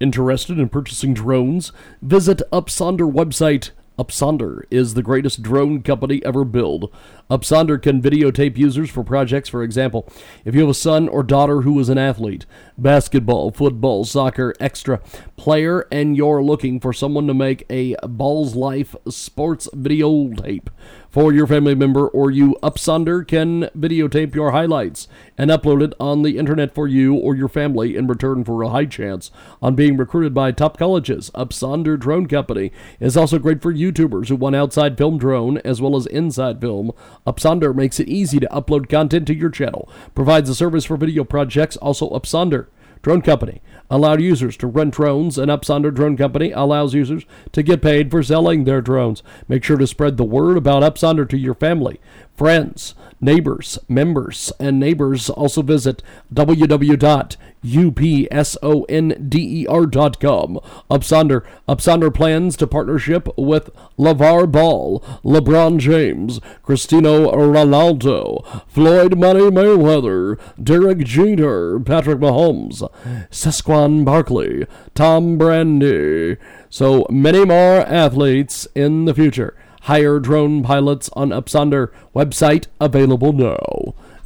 Interested in purchasing drones? Visit Upsonder website Upsonder is the greatest drone company ever built. Upsonder can videotape users for projects, for example, if you have a son or daughter who is an athlete, basketball, football, soccer, extra player, and you're looking for someone to make a Ballislife sports video tape for your family member or you, Upsonder can videotape your highlights and upload it on the internet for you or your family in return for a high chance on being recruited by top colleges. Upsonder Drone Company is also great for YouTubers who want outside film drone as well as inside film. Upsonder makes it easy to upload content to your channel, provides a service for video projects, also Upsonder. Drone Company allowed users to rent drones, and Upsonder Drone Company allows users to get paid for selling their drones. Make sure to spread the word about Upsonder to your family, friends, neighbors, members, and neighbors. Also visit www.upsonder.com. Upsonder. dot com. Upsonder plans to partnership with LaVar Ball, LeBron James, Cristiano Ronaldo, Floyd Money Mayweather, Derek Jeter, Patrick Mahomes, Saquon Barkley, Tom Brady. So many more athletes in the future. Hire drone pilots on Upsonder website available now.